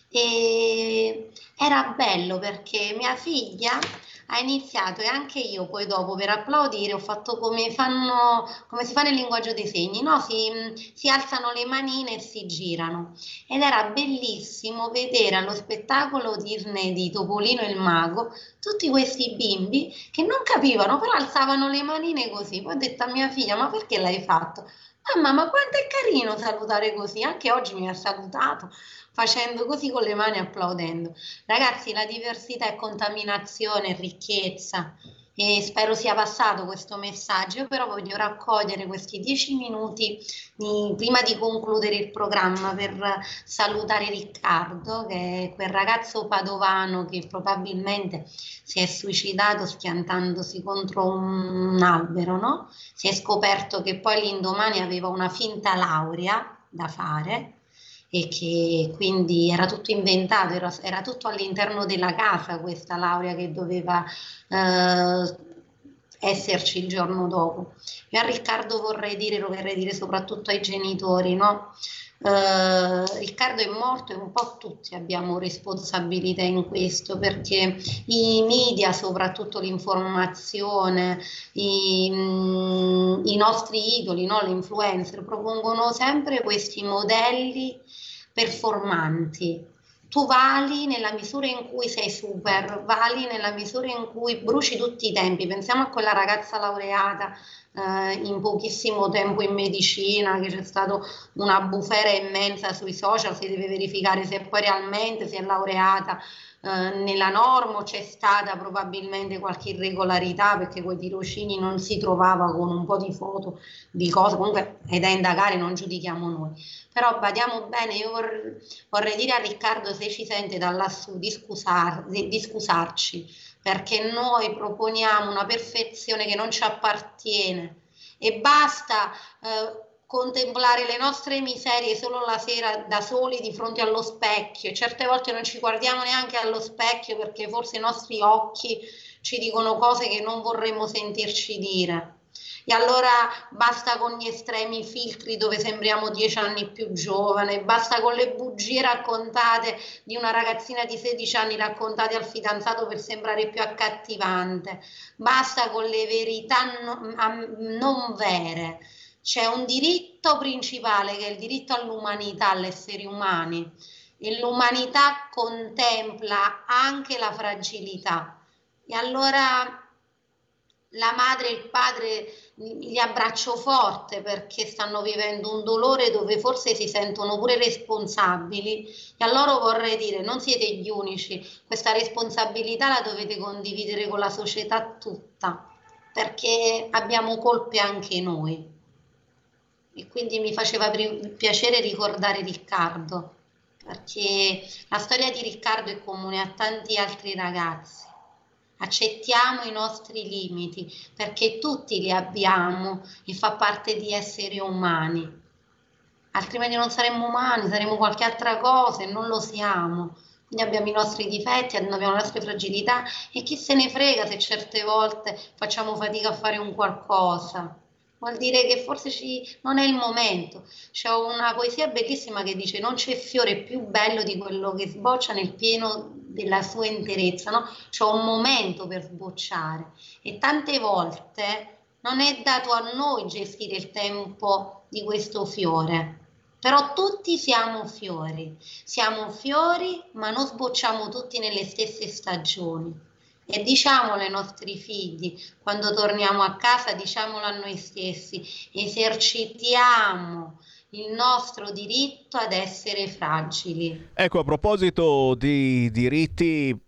E era bello perché mia figlia ha iniziato e anche io poi dopo per applaudire ho fatto come, fanno, come si fa nel linguaggio dei segni, no? si, si alzano le manine e si girano ed era bellissimo vedere allo spettacolo Disney di Topolino il Mago tutti questi bimbi che non capivano però alzavano le manine così, poi ho detto a mia figlia ma perché l'hai fatto? Mamma, ma quanto è carino salutare così, anche oggi mi ha salutato facendo così con le mani applaudendo. Ragazzi, la diversità è contaminazione, ricchezza. e spero sia passato questo messaggio. Io però voglio raccogliere questi dieci minuti di, prima di concludere il programma per salutare Riccardo, che è quel ragazzo padovano che probabilmente si è suicidato schiantandosi contro un, un albero, no? Si è scoperto che poi l'indomani aveva una finta laurea da fare e che quindi era tutto inventato, era, era tutto all'interno della casa questa laurea che doveva eh, esserci il giorno dopo. Io a Riccardo vorrei dire, lo vorrei dire soprattutto ai genitori, no? Uh, Riccardo è morto e un po' tutti abbiamo responsabilità in questo perché i media, soprattutto l'informazione, i, mm, i nostri idoli, no? le influencer, propongono sempre questi modelli performanti. Tu vali nella misura in cui sei super, vali nella misura in cui bruci tutti i tempi. Pensiamo a quella ragazza laureata eh, in pochissimo tempo in medicina, che c'è stata una bufera immensa sui social, si deve verificare se poi realmente si è laureata eh, nella norma c'è stata probabilmente qualche irregolarità perché quei tirocini non si trovava con un po' di foto di cose, comunque è da indagare, non giudichiamo noi. Però badiamo bene, io vorrei, vorrei dire a Riccardo se ci sente da lassù di, scusar, di scusarci perché noi proponiamo una perfezione che non ci appartiene e basta eh, contemplare le nostre miserie solo la sera da soli di fronte allo specchio. Certe volte non ci guardiamo neanche allo specchio perché forse i nostri occhi ci dicono cose che non vorremmo sentirci dire. E allora basta con gli estremi filtri dove sembriamo dieci anni più giovane, basta con le bugie raccontate di una ragazzina di 16 anni raccontate al fidanzato per sembrare più accattivante, basta con le verità non, non vere. C'è un diritto principale che è il diritto all'umanità, agli esseri umani. E l'umanità contempla anche la fragilità. E allora la madre e il padre li abbraccio forte perché stanno vivendo un dolore dove forse si sentono pure responsabili e a loro vorrei dire non siete gli unici, questa responsabilità la dovete condividere con la società tutta perché abbiamo colpe anche noi e quindi mi faceva piacere ricordare Riccardo, perché la storia di Riccardo è comune a tanti altri ragazzi. Accettiamo i nostri limiti perché tutti li abbiamo e fa parte di essere umani. Altrimenti non saremmo umani, saremmo qualche altra cosa e non lo siamo. Quindi abbiamo i nostri difetti, abbiamo le nostre fragilità e chi se ne frega se certe volte facciamo fatica a fare un qualcosa vuol dire che forse ci, non è il momento. C'è una poesia bellissima che dice non c'è fiore più bello di quello che sboccia nel pieno della sua interezza, no? C'è un momento per sbocciare e tante volte non è dato a noi gestire il tempo di questo fiore. Però tutti siamo fiori, siamo fiori ma non sbocciamo tutti nelle stesse stagioni. E diciamolo ai nostri figli, quando torniamo a casa, diciamolo a noi stessi, esercitiamo il nostro diritto ad essere fragili. Ecco, a proposito di diritti,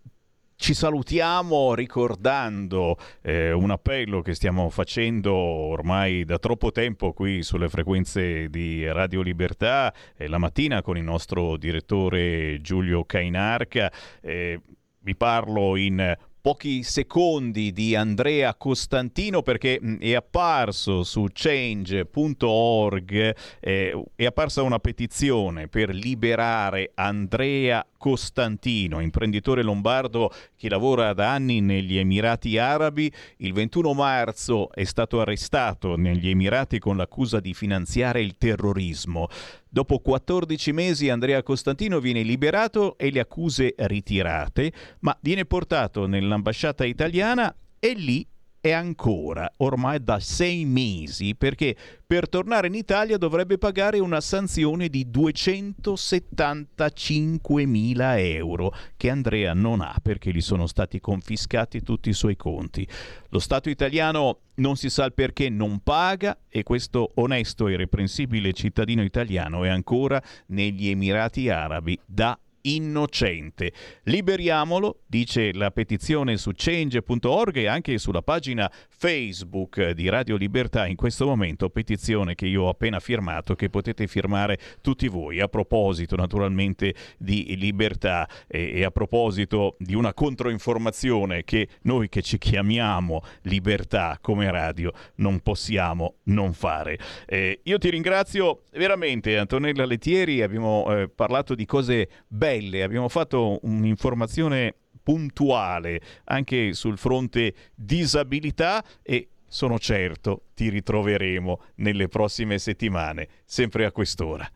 ci salutiamo ricordando eh, un appello che stiamo facendo ormai da troppo tempo qui sulle frequenze di Radio Libertà, eh, la mattina con il nostro direttore Giulio Cainarca. Eh, vi parlo in pochi secondi di Andrea Costantino perché mm, è apparso su change.org, eh, è apparsa una petizione per liberare Andrea Costantino, imprenditore lombardo che lavora da anni negli Emirati Arabi. Il 21 marzo è stato arrestato negli Emirati con l'accusa di finanziare il terrorismo. Dopo 14 mesi Andrea Costantino viene liberato e le accuse ritirate, ma viene portato nell'ambasciata italiana e lì è ancora, ormai da sei mesi, perché per tornare in Italia dovrebbe pagare una sanzione di 275.000 euro, che Andrea non ha perché gli sono stati confiscati tutti i suoi conti. Lo Stato italiano non si sa il perché non paga e questo onesto e irreprensibile cittadino italiano è ancora negli Emirati Arabi da innocente. Liberiamolo, dice la petizione su change.org e anche sulla pagina Facebook di Radio Libertà in questo momento, petizione che io ho appena firmato, che potete firmare tutti voi. A proposito naturalmente di libertà e, a proposito di una controinformazione che noi che ci chiamiamo libertà come radio non possiamo non fare. Eh, io ti ringrazio veramente Antonella Lettieri, abbiamo eh, parlato di cose belle, abbiamo fatto un'informazione puntuale anche sul fronte disabilità e sono certo ti ritroveremo nelle prossime settimane, sempre a quest'ora.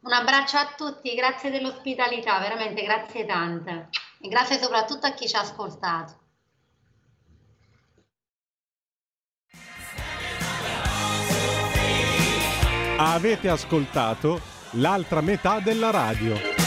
Un abbraccio a tutti, grazie dell'ospitalità, veramente grazie tante e grazie soprattutto a chi ci ha ascoltato. Avete ascoltato l'altra metà della radio.